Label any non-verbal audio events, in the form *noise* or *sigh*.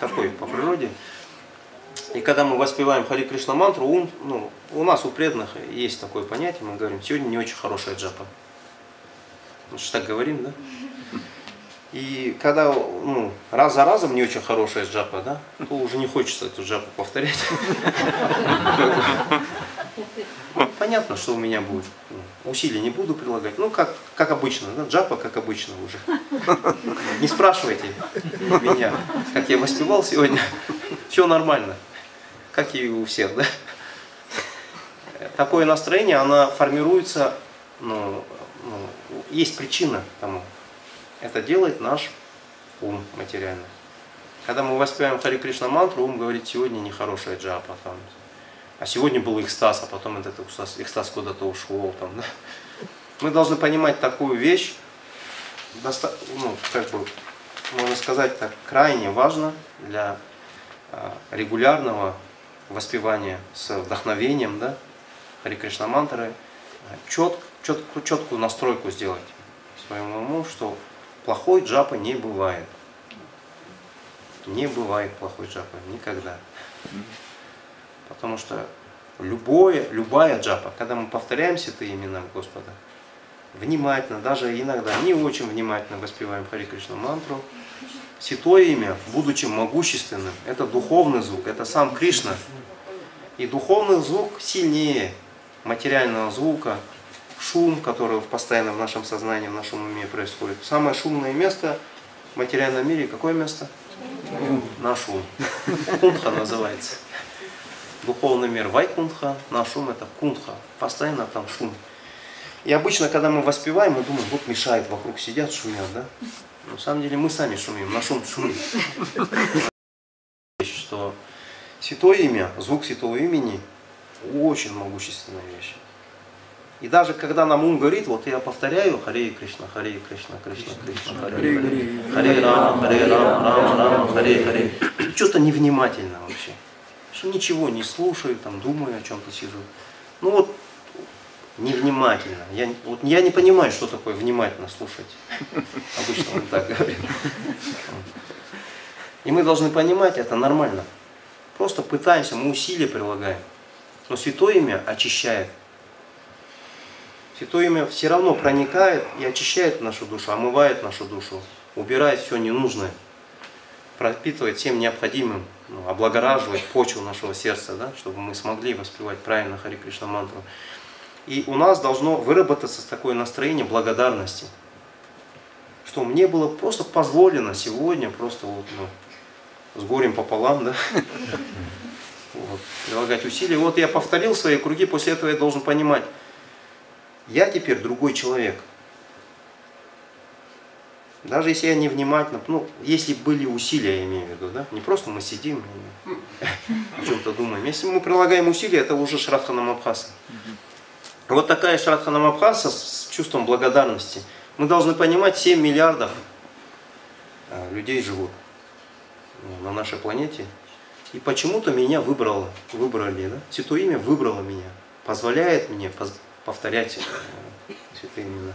такой по природе. И когда мы воспеваем Хари Кришна мантру, ум, ну, у нас, у преданных, есть такое понятие, мы говорим, сегодня не очень хорошая джапа. Мы же так говорим, да? И когда ну, раз за разом не очень хорошая джапа, да, то уже не хочется эту джапу повторять. Понятно, что у меня будет. Усилий не буду прилагать. Ну, как, как обычно, да, джапа как обычно уже. Не спрашивайте меня, как я воспевал сегодня. Все нормально, как и у всех, да. Такое настроение, оно формируется, ну, ну, есть причина тому. Это делает наш ум материальный. Когда мы воспеваем Хари Кришна мантру, ум говорит, сегодня нехорошая джапа, там, а сегодня был экстаз, а потом этот экстаз, экстаз куда-то ушел. Там, да? Мы должны понимать такую вещь, доста, ну, как бы, можно сказать так, крайне важно для а, регулярного воспевания с вдохновением, да, Хари Кришна мантры, чет, чет, четкую настройку сделать своему уму, что плохой джапа не бывает. Не бывает плохой джапа, никогда. Потому что любое, любая джапа, когда мы повторяем святые имена Господа, внимательно, даже иногда не очень внимательно воспеваем Хари Кришна мантру, святое имя, будучи могущественным, это духовный звук, это сам Кришна. И духовный звук сильнее материального звука, шум, который постоянно в нашем сознании, в нашем уме происходит. Самое шумное место в материальном мире, какое место? Наш ум. Кунтха называется. Духовный мир Вайкунтха, наш ум это Кунтха. Постоянно там шум. И обычно, когда мы воспеваем, мы думаем, вот мешает, вокруг сидят, шумят, да? На самом деле мы сами шумим, наш ум шумит. Что святое имя, звук святого имени очень могущественная вещь. И даже когда нам ум говорит, вот я повторяю Харе Кришна, Харе Кришна, Кришна, Кришна, Харе Харе, Харе Рама, Харе Рама, Рама, Рама, Харе Харе. Что-то невнимательно вообще. Что ничего не слушаю, там думаю о чем-то сижу. Ну вот невнимательно. Я, вот я не понимаю, что такое внимательно слушать. Обычно он так говорит. И мы должны понимать, это нормально. Просто пытаемся, мы усилия прилагаем. Но Святое Имя очищает. Святое Имя все равно проникает и очищает нашу душу, омывает нашу душу, убирает все ненужное, пропитывает всем необходимым, ну, облагораживает почву нашего сердца, да, чтобы мы смогли воспевать правильно Хари Кришна мантру. И у нас должно выработаться такое настроение благодарности, что мне было просто позволено сегодня просто вот, ну, с горем пополам, да, *laughs* вот, прилагать усилия. Вот я повторил свои круги, после этого я должен понимать, я теперь другой человек. Даже если я невнимательно, ну, если были усилия, я имею в виду, да, не просто мы сидим и о чем-то думаем. Если мы прилагаем усилия, это уже Шрадхана Мабхаса. Вот такая Шрадхана Мабхаса с чувством благодарности. Мы должны понимать, 7 миллиардов а, людей живут ну, на нашей планете. И почему-то меня выбрало, выбрали, да? Святое имя выбрало меня, позволяет мне повторять э, святые имена.